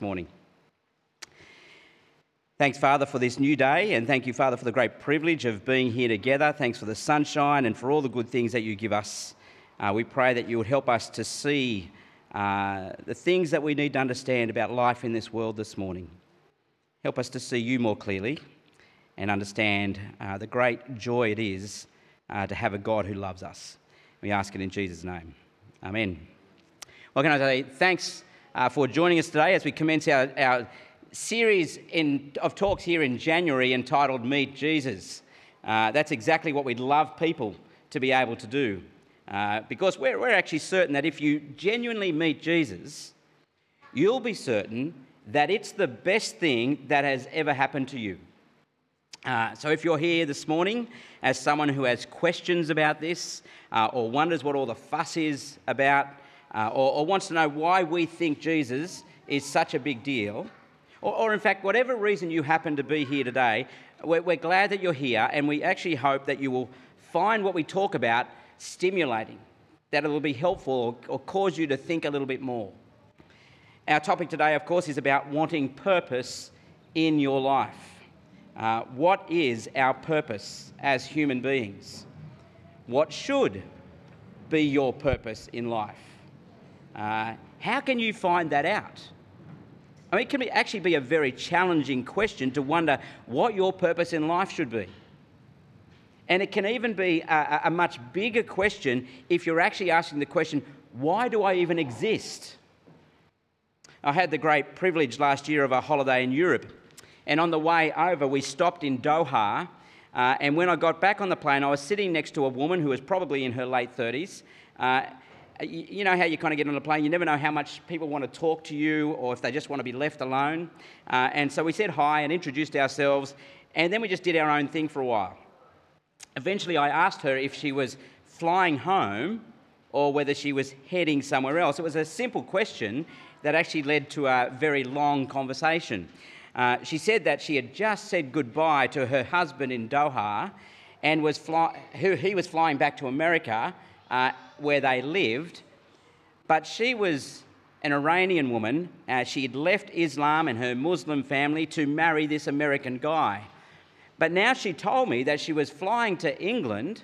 morning. Thanks, Father, for this new day, and thank you, Father, for the great privilege of being here together. Thanks for the sunshine and for all the good things that you give us. Uh, we pray that you would help us to see uh, the things that we need to understand about life in this world this morning. Help us to see you more clearly and understand uh, the great joy it is uh, to have a God who loves us. We ask it in Jesus' name. Amen. Well, can I say thanks uh, for joining us today as we commence our, our series in, of talks here in January entitled Meet Jesus. Uh, that's exactly what we'd love people to be able to do. Uh, because we're, we're actually certain that if you genuinely meet Jesus, you'll be certain that it's the best thing that has ever happened to you. Uh, so, if you're here this morning as someone who has questions about this uh, or wonders what all the fuss is about, uh, or, or, wants to know why we think Jesus is such a big deal, or, or in fact, whatever reason you happen to be here today, we're, we're glad that you're here and we actually hope that you will find what we talk about stimulating, that it will be helpful or, or cause you to think a little bit more. Our topic today, of course, is about wanting purpose in your life. Uh, what is our purpose as human beings? What should be your purpose in life? Uh, how can you find that out? I mean, it can be, actually be a very challenging question to wonder what your purpose in life should be. And it can even be a, a much bigger question if you're actually asking the question, why do I even exist? I had the great privilege last year of a holiday in Europe. And on the way over, we stopped in Doha. Uh, and when I got back on the plane, I was sitting next to a woman who was probably in her late 30s. Uh, you know how you kind of get on a plane, you never know how much people want to talk to you or if they just want to be left alone. Uh, and so we said hi and introduced ourselves, and then we just did our own thing for a while. Eventually, I asked her if she was flying home or whether she was heading somewhere else. It was a simple question that actually led to a very long conversation. Uh, she said that she had just said goodbye to her husband in Doha and was fly- he was flying back to America uh, where they lived. But she was an Iranian woman. Uh, she had left Islam and her Muslim family to marry this American guy. But now she told me that she was flying to England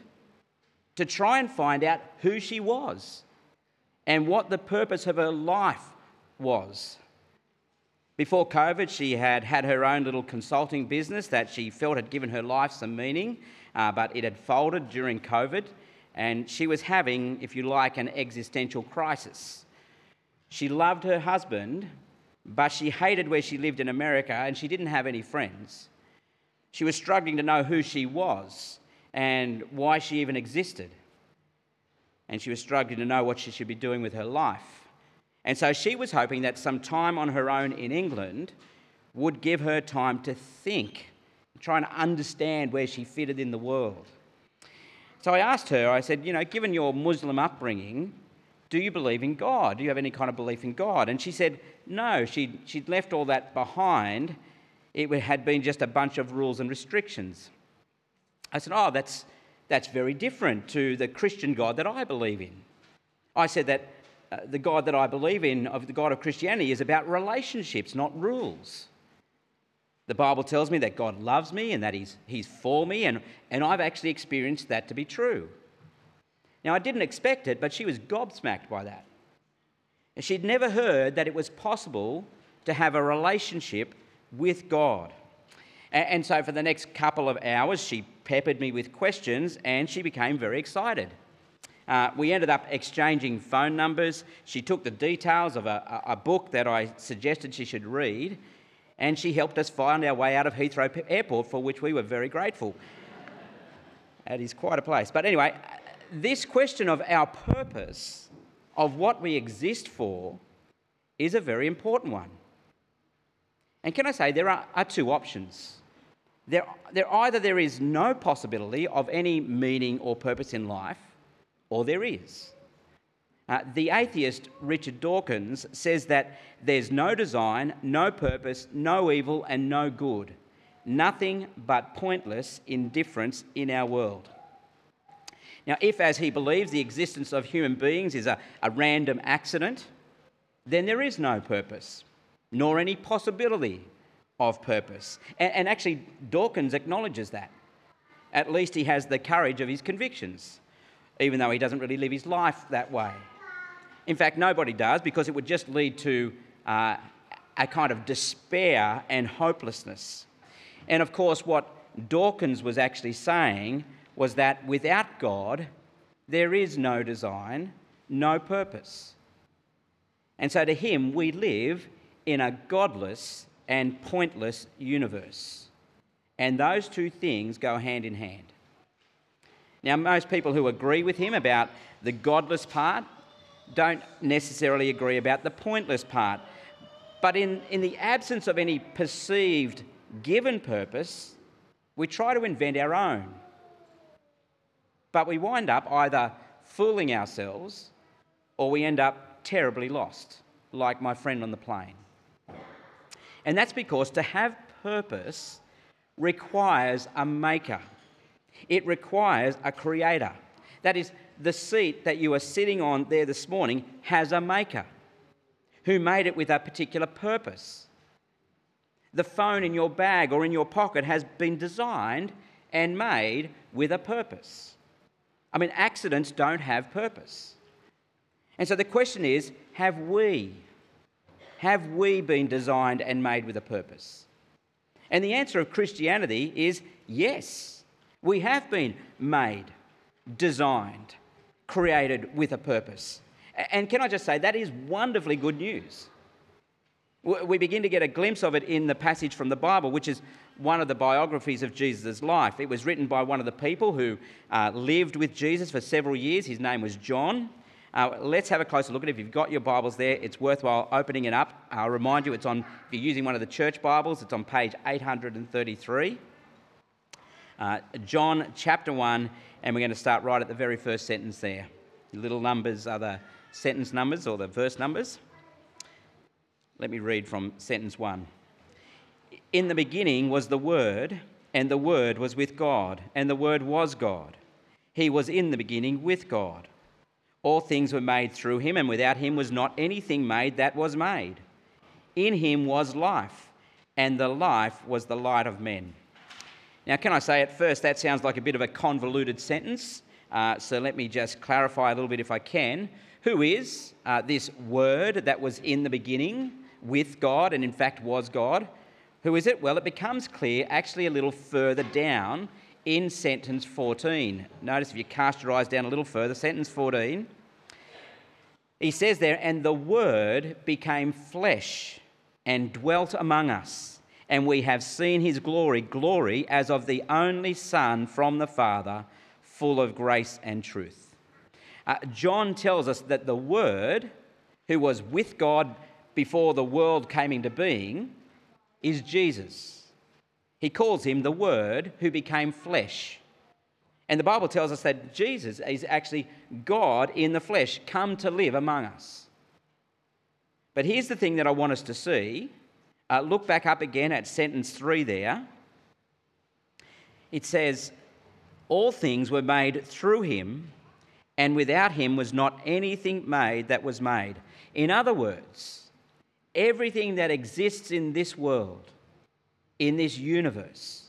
to try and find out who she was and what the purpose of her life was. Before COVID, she had had her own little consulting business that she felt had given her life some meaning, uh, but it had folded during COVID and she was having, if you like, an existential crisis. She loved her husband, but she hated where she lived in America and she didn't have any friends. She was struggling to know who she was and why she even existed. And she was struggling to know what she should be doing with her life. And so she was hoping that some time on her own in England would give her time to think, try and understand where she fitted in the world. So I asked her, I said, you know, given your Muslim upbringing, do you believe in God? Do you have any kind of belief in God? And she said, no, she'd, she'd left all that behind. It had been just a bunch of rules and restrictions. I said, oh, that's, that's very different to the Christian God that I believe in. I said that uh, the God that I believe in, of the God of Christianity, is about relationships, not rules. The Bible tells me that God loves me and that He's, he's for me, and, and I've actually experienced that to be true. Now, I didn't expect it, but she was gobsmacked by that. She'd never heard that it was possible to have a relationship with God. And, and so, for the next couple of hours, she peppered me with questions and she became very excited. Uh, we ended up exchanging phone numbers. She took the details of a, a book that I suggested she should read and she helped us find our way out of Heathrow Airport, for which we were very grateful. that is quite a place. But anyway, this question of our purpose, of what we exist for, is a very important one. And can I say, there are, are two options. There, there, either there is no possibility of any meaning or purpose in life, or there is. Uh, the atheist Richard Dawkins says that there's no design, no purpose, no evil, and no good. Nothing but pointless indifference in our world. Now, if, as he believes, the existence of human beings is a, a random accident, then there is no purpose, nor any possibility of purpose. And, and actually, Dawkins acknowledges that. At least he has the courage of his convictions, even though he doesn't really live his life that way. In fact, nobody does because it would just lead to uh, a kind of despair and hopelessness. And of course, what Dawkins was actually saying was that without God, there is no design, no purpose. And so to him, we live in a godless and pointless universe. And those two things go hand in hand. Now, most people who agree with him about the godless part don't necessarily agree about the pointless part. But in, in the absence of any perceived given purpose, we try to invent our own. But we wind up either fooling ourselves or we end up terribly lost, like my friend on the plane. And that's because to have purpose requires a maker, it requires a creator. That is, the seat that you are sitting on there this morning has a maker who made it with a particular purpose. The phone in your bag or in your pocket has been designed and made with a purpose. I mean, accidents don't have purpose. And so the question is have we? Have we been designed and made with a purpose? And the answer of Christianity is yes, we have been made, designed, created with a purpose. And can I just say, that is wonderfully good news. We begin to get a glimpse of it in the passage from the Bible, which is one of the biographies of Jesus' life. It was written by one of the people who uh, lived with Jesus for several years. His name was John. Uh, let's have a closer look at it. If you've got your Bibles there, it's worthwhile opening it up. I'll remind you, it's on, if you're using one of the church Bibles, it's on page 833. Uh, John chapter 1, and we're going to start right at the very first sentence there. The little numbers are the sentence numbers or the verse numbers. Let me read from sentence 1. In the beginning was the Word, and the Word was with God, and the Word was God. He was in the beginning with God. All things were made through him, and without him was not anything made that was made. In him was life, and the life was the light of men. Now, can I say at first that sounds like a bit of a convoluted sentence, uh, so let me just clarify a little bit if I can. Who is uh, this word that was in the beginning with God and in fact was God? Who is it? Well, it becomes clear actually a little further down in sentence 14. Notice if you cast your eyes down a little further, sentence 14. He says there, and the Word became flesh and dwelt among us, and we have seen his glory, glory as of the only Son from the Father, full of grace and truth. Uh, John tells us that the Word, who was with God before the world came into being, is Jesus. He calls him the Word who became flesh. And the Bible tells us that Jesus is actually God in the flesh, come to live among us. But here's the thing that I want us to see. Uh, look back up again at sentence three there. It says, All things were made through him, and without him was not anything made that was made. In other words, everything that exists in this world in this universe,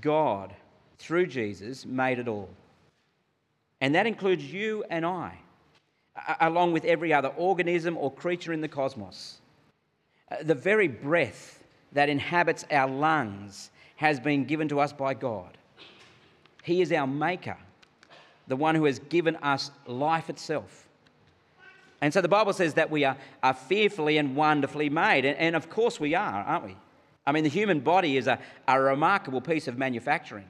God, through Jesus, made it all. And that includes you and I, along with every other organism or creature in the cosmos. Uh, the very breath that inhabits our lungs has been given to us by God. He is our maker, the one who has given us life itself. And so the Bible says that we are, are fearfully and wonderfully made. And, and of course we are, aren't we? I mean, the human body is a, a remarkable piece of manufacturing.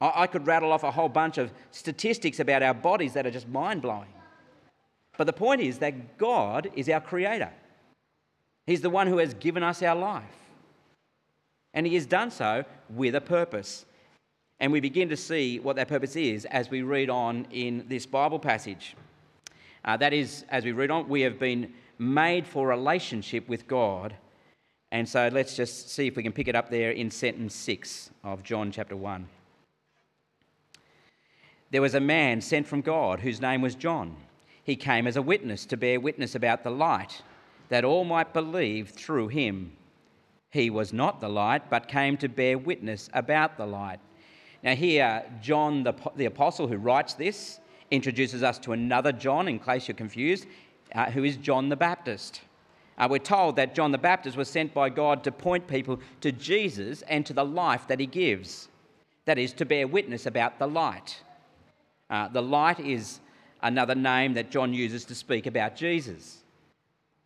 I, I could rattle off a whole bunch of statistics about our bodies that are just mind blowing. But the point is that God is our creator, He's the one who has given us our life. And He has done so with a purpose. And we begin to see what that purpose is as we read on in this Bible passage. Uh, that is, as we read on, we have been made for relationship with God and so let's just see if we can pick it up there in sentence 6 of John chapter 1. There was a man sent from God whose name was John. He came as a witness to bear witness about the light, that all might believe through him. He was not the light, but came to bear witness about the light. Now, here, John, the, the apostle who writes this, introduces us to another John, in case you're confused, uh, who is John the Baptist. Uh, we're told that John the Baptist was sent by God to point people to Jesus and to the life that he gives. That is, to bear witness about the light. Uh, the light is another name that John uses to speak about Jesus.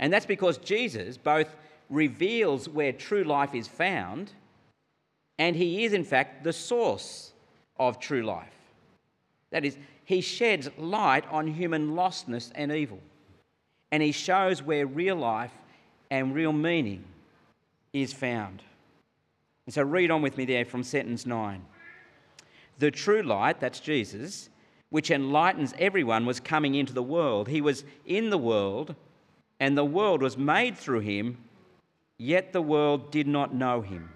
And that's because Jesus both reveals where true life is found and he is, in fact, the source of true life. That is, he sheds light on human lostness and evil and he shows where real life and real meaning is found. And so read on with me there from sentence 9. The true light, that's Jesus, which enlightens everyone, was coming into the world. He was in the world, and the world was made through him, yet the world did not know him.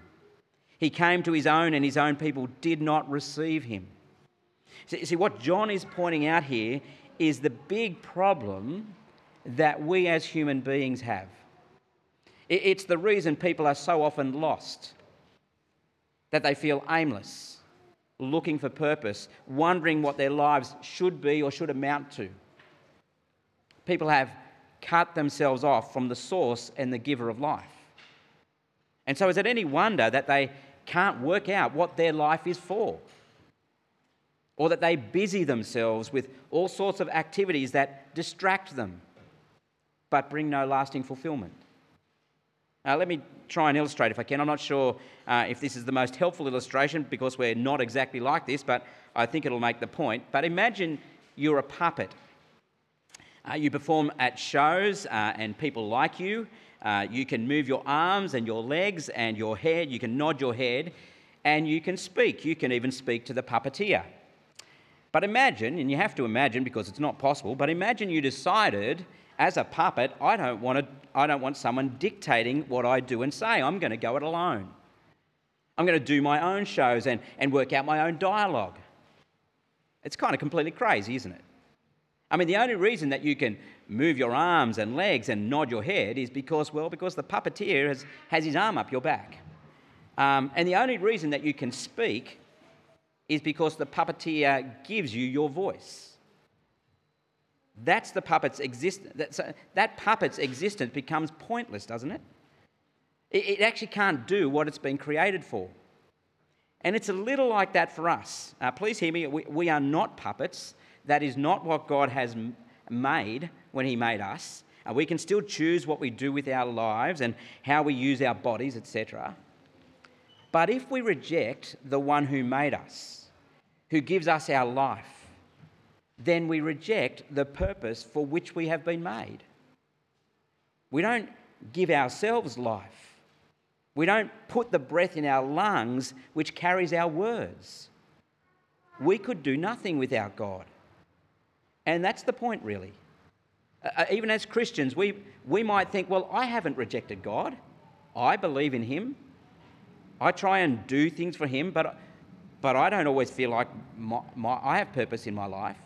He came to his own, and his own people did not receive him. See, what John is pointing out here is the big problem that we as human beings have. It's the reason people are so often lost, that they feel aimless, looking for purpose, wondering what their lives should be or should amount to. People have cut themselves off from the source and the giver of life. And so, is it any wonder that they can't work out what their life is for? Or that they busy themselves with all sorts of activities that distract them but bring no lasting fulfillment. Uh, let me try and illustrate if I can. I'm not sure uh, if this is the most helpful illustration because we're not exactly like this, but I think it'll make the point. But imagine you're a puppet. Uh, you perform at shows uh, and people like you. Uh, you can move your arms and your legs and your head. You can nod your head and you can speak. You can even speak to the puppeteer. But imagine, and you have to imagine because it's not possible, but imagine you decided as a puppet, I don't, want to, I don't want someone dictating what I do and say. I'm going to go it alone. I'm going to do my own shows and, and work out my own dialogue. It's kind of completely crazy, isn't it? I mean, the only reason that you can move your arms and legs and nod your head is because, well, because the puppeteer has, has his arm up your back. Um, and the only reason that you can speak is because the puppeteer gives you your voice. That's the puppet's existence. That puppet's existence becomes pointless, doesn't it? It actually can't do what it's been created for. And it's a little like that for us. Uh, please hear me. We, we, are not puppets. That is not what God has made when He made us. Uh, we can still choose what we do with our lives and how we use our bodies, etc. But if we reject the one who made us, who gives us our life, then we reject the purpose for which we have been made. We don't give ourselves life. We don't put the breath in our lungs which carries our words. We could do nothing without God. And that's the point, really. Uh, uh even as Christians, we, we might think, well, I haven't rejected God. I believe in Him. I try and do things for Him, but, but I don't always feel like my, my, I have purpose in my life.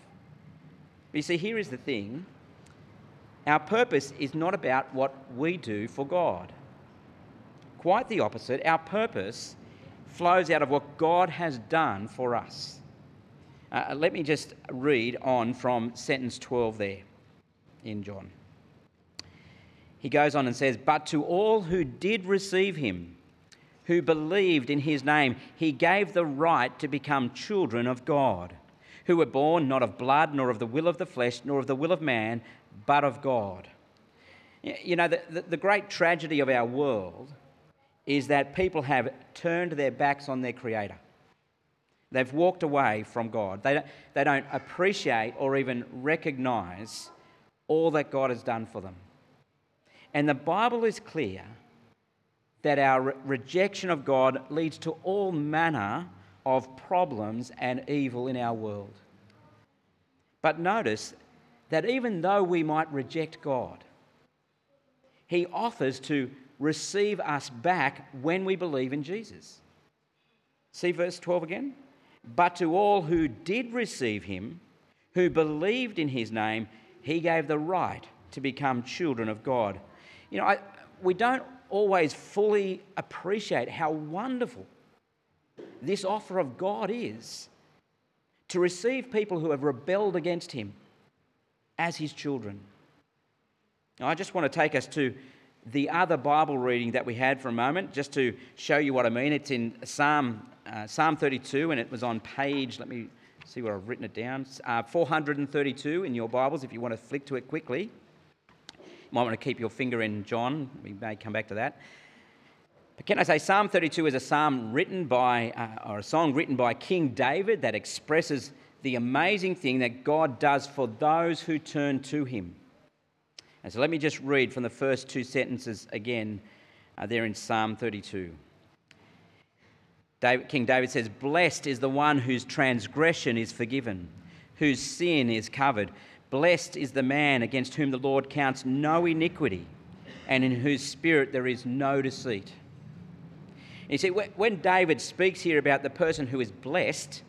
But you see, here is the thing our purpose is not about what we do for God. Quite the opposite. Our purpose flows out of what God has done for us. Uh, let me just read on from sentence 12 there in John. He goes on and says, But to all who did receive him, who believed in his name, he gave the right to become children of God who were born not of blood, nor of the will of the flesh, nor of the will of man, but of God. You know, the, the, the great tragedy of our world is that people have turned their backs on their Creator. They've walked away from God. They don't, they don't appreciate or even recognize all that God has done for them. And the Bible is clear that our re- rejection of God leads to all manner of problems and evil in our world. But notice that even though we might reject God, He offers to receive us back when we believe in Jesus. See verse 12 again? But to all who did receive Him, who believed in His name, He gave the right to become children of God. You know, I, we don't always fully appreciate how wonderful this offer of God is to receive people who have rebelled against Him as His children. Now, I just want to take us to the other Bible reading that we had for a moment, just to show you what I mean. It's in Psalm, uh, Psalm 32, and it was on page, let me see where I've written it down, uh, 432 in your Bibles, if you want to flick to it quickly. You might want to keep your finger in John, we may come back to that. But can I say, Psalm 32 is a psalm written by, uh, or a song written by King David that expresses the amazing thing that God does for those who turn to him. And so let me just read from the first two sentences again uh, there in Psalm 32. David, King David says, Blessed is the one whose transgression is forgiven, whose sin is covered. Blessed is the man against whom the Lord counts no iniquity, and in whose spirit there is no deceit. You see, when David speaks here about the person who is blessed,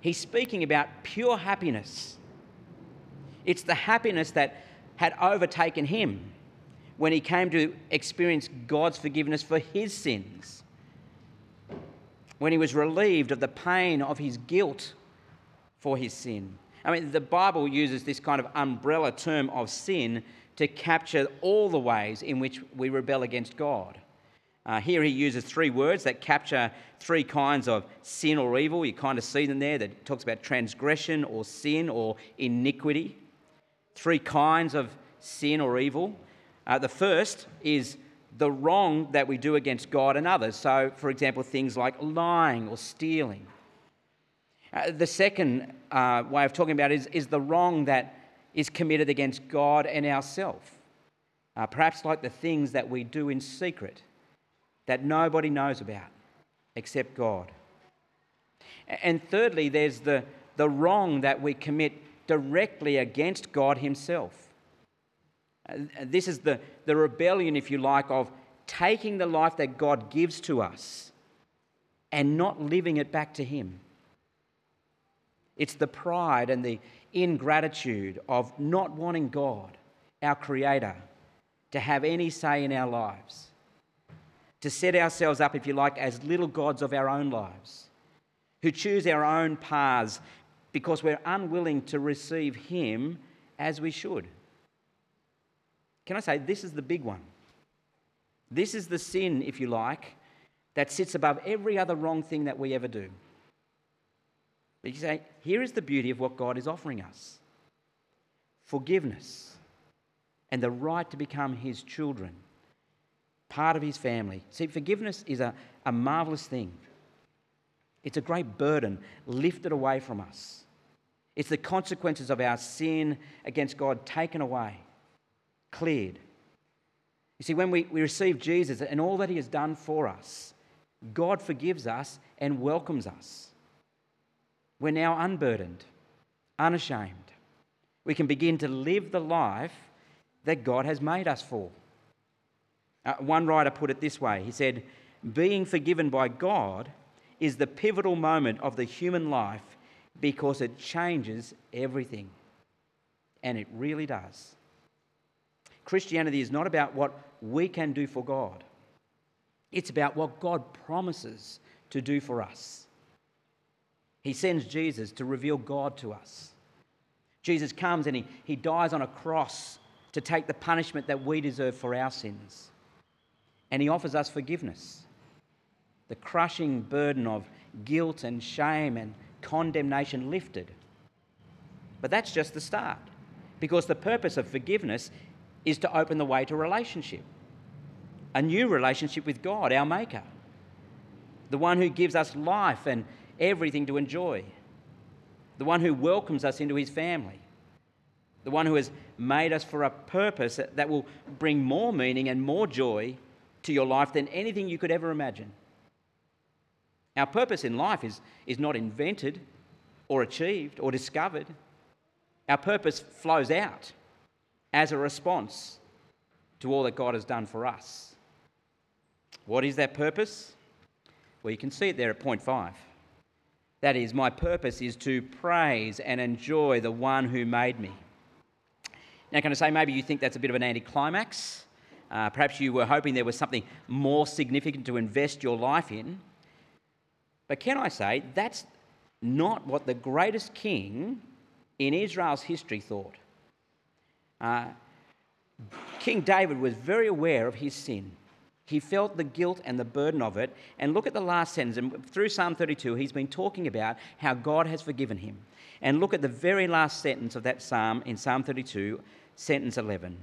he's speaking about pure happiness. It's the happiness that had overtaken him when he came to experience God's forgiveness for his sins, when he was relieved of the pain of his guilt for his sin. I mean, the Bible uses this kind of umbrella term of sin to capture all the ways in which we rebel against God. Uh, here he uses three words that capture three kinds of sin or evil. You kind of see them there that talks about transgression or sin or iniquity three kinds of sin or evil. Uh, the first is the wrong that we do against God and others. So, for example, things like lying or stealing. Uh, the second uh, way of talking about it is, is the wrong that is committed against God and ourselves. Uh, perhaps like the things that we do in secret that nobody knows about except God. And thirdly, there's the, the wrong that we commit directly against God Himself. Uh, this is the, the rebellion, if you like, of taking the life that God gives to us and not living it back to Him. It's the pride and the ingratitude of not wanting God, our Creator, to have any say in our lives. To set ourselves up, if you like, as little gods of our own lives, who choose our own paths because we're unwilling to receive Him as we should. Can I say, this is the big one? This is the sin, if you like, that sits above every other wrong thing that we ever do. But you say, here is the beauty of what God is offering us forgiveness and the right to become His children, part of His family. See, forgiveness is a, a marvelous thing. It's a great burden lifted away from us. It's the consequences of our sin against God taken away, cleared. You see, when we, we receive Jesus and all that he has done for us, God forgives us and welcomes us. We're now unburdened, unashamed. We can begin to live the life that God has made us for. Uh, one writer put it this way he said, Being forgiven by God is the pivotal moment of the human life because it changes everything. And it really does. Christianity is not about what we can do for God, it's about what God promises to do for us. He sends Jesus to reveal God to us. Jesus comes and he, he dies on a cross to take the punishment that we deserve for our sins. And he offers us forgiveness the crushing burden of guilt and shame and condemnation lifted. But that's just the start, because the purpose of forgiveness is to open the way to relationship a new relationship with God, our Maker, the one who gives us life and everything to enjoy, the one who welcomes us into his family, the one who has made us for a purpose that will bring more meaning and more joy to your life than anything you could ever imagine. Our purpose in life is, is not invented or achieved or discovered. Our purpose flows out as a response to all that God has done for us. What is that purpose? Well, you can see it there at point five. That is, my purpose is to praise and enjoy the one who made me. Now, can I say maybe you think that's a bit of an anticlimax? Uh, perhaps you were hoping there was something more significant to invest your life in. But can I say, that's not what the greatest king in Israel's history thought. Uh, king David was very aware of his sin. He felt the guilt and the burden of it. And look at the last sentence. And through Psalm 32, he's been talking about how God has forgiven him. And look at the very last sentence of that psalm in Psalm 32, sentence 11.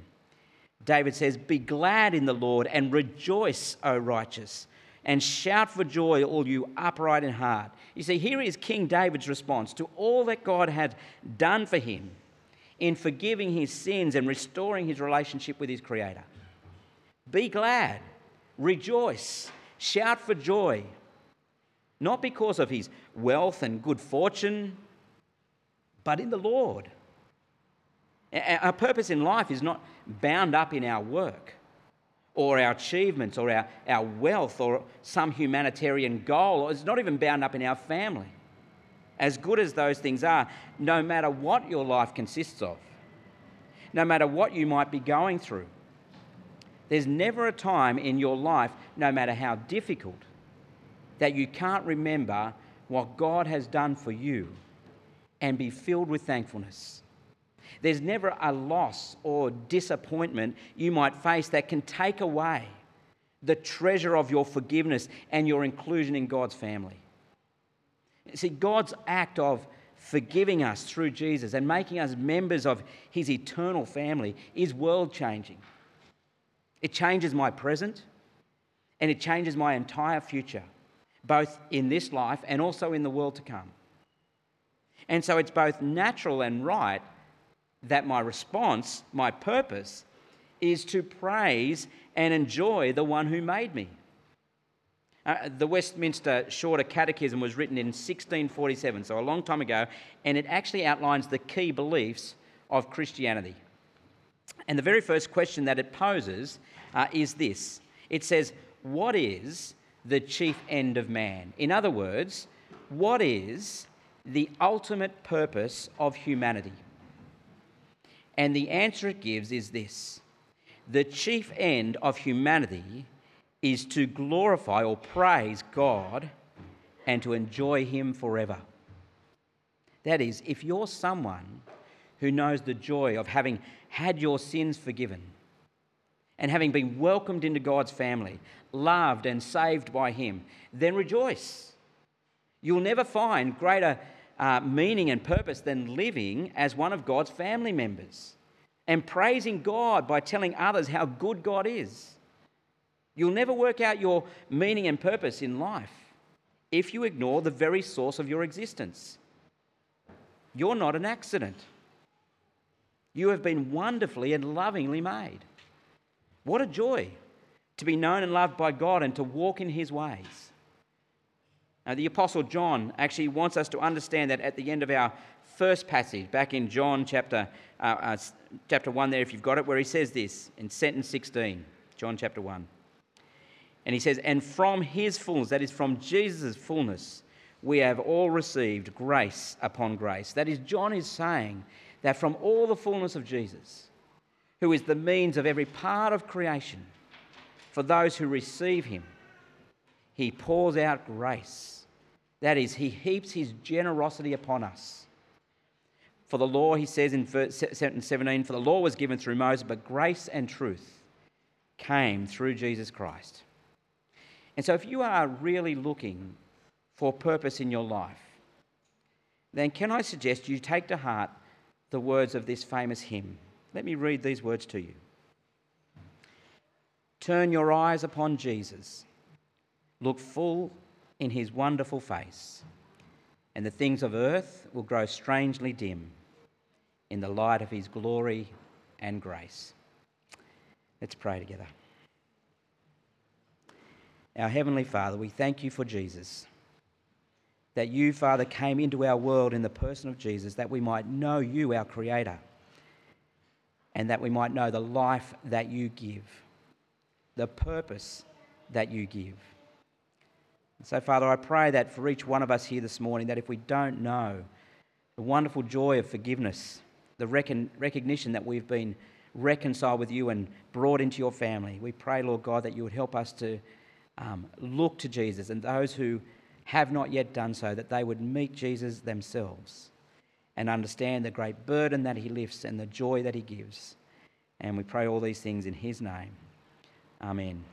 David says, Be glad in the Lord and rejoice, O righteous, and shout for joy, all you upright in heart. You see, here is King David's response to all that God had done for him in forgiving his sins and restoring his relationship with his Creator. Be glad rejoice, shout for joy, not because of his wealth and good fortune, but in the Lord. Our purpose in life is not bound up in our work or our achievements or our, our wealth or some humanitarian goal. It's not even bound up in our family. As good as those things are, no matter what your life consists of, no matter what you might be going through, there's never a time in your life, no matter how difficult, that you can't remember what God has done for you and be filled with thankfulness. There's never a loss or disappointment you might face that can take away the treasure of your forgiveness and your inclusion in God's family. See, God's act of forgiving us through Jesus and making us members of his eternal family is world changing. It changes my present and it changes my entire future, both in this life and also in the world to come. And so it's both natural and right that my response, my purpose, is to praise and enjoy the one who made me. Uh, the Westminster Shorter Catechism was written in 1647, so a long time ago, and it actually outlines the key beliefs of Christianity. And the very first question that it poses uh, is this it says, What is the chief end of man? In other words, what is the ultimate purpose of humanity? And the answer it gives is this the chief end of humanity is to glorify or praise God and to enjoy Him forever. That is, if you're someone who knows the joy of having had your sins forgiven and having been welcomed into God's family, loved and saved by Him, then rejoice. You'll never find greater uh, meaning and purpose than living as one of God's family members and praising God by telling others how good God is. You'll never work out your meaning and purpose in life if you ignore the very source of your existence. You're not an accident. You have been wonderfully and lovingly made. What a joy to be known and loved by God and to walk in His ways. Now, the Apostle John actually wants us to understand that at the end of our first passage, back in John chapter, uh, uh, chapter 1, there, if you've got it, where he says this in sentence 16, John chapter 1. And he says, And from his fullness, that is from Jesus' fullness, we have all received grace upon grace. That is, John is saying that from all the fullness of Jesus, who is the means of every part of creation, for those who receive him, he pours out grace. That is, he heaps his generosity upon us. For the law, he says in verse 17, for the law was given through Moses, but grace and truth came through Jesus Christ. And so, if you are really looking for purpose in your life, then can I suggest you take to heart the words of this famous hymn. Let me read these words to you. Turn your eyes upon Jesus, look full in his wonderful face, and the things of earth will grow strangely dim in the light of his glory and grace. Let's pray together. Our Heavenly Father, we thank you for Jesus that you, Father, came into our world in the person of Jesus, that we might know you, our Creator, and that we might know the life that you give, the purpose that you give. So, Father, I pray that for each one of us here this morning, that if we don't know the wonderful joy of forgiveness, the recon- recognition that we've been reconciled with you and brought into your family. We pray, Lord God, that you would help us to um, look to Jesus and those who have not yet done so, that they would meet Jesus themselves and understand the great burden that he lifts and the joy that he gives. And we pray all these things in his name. Amen.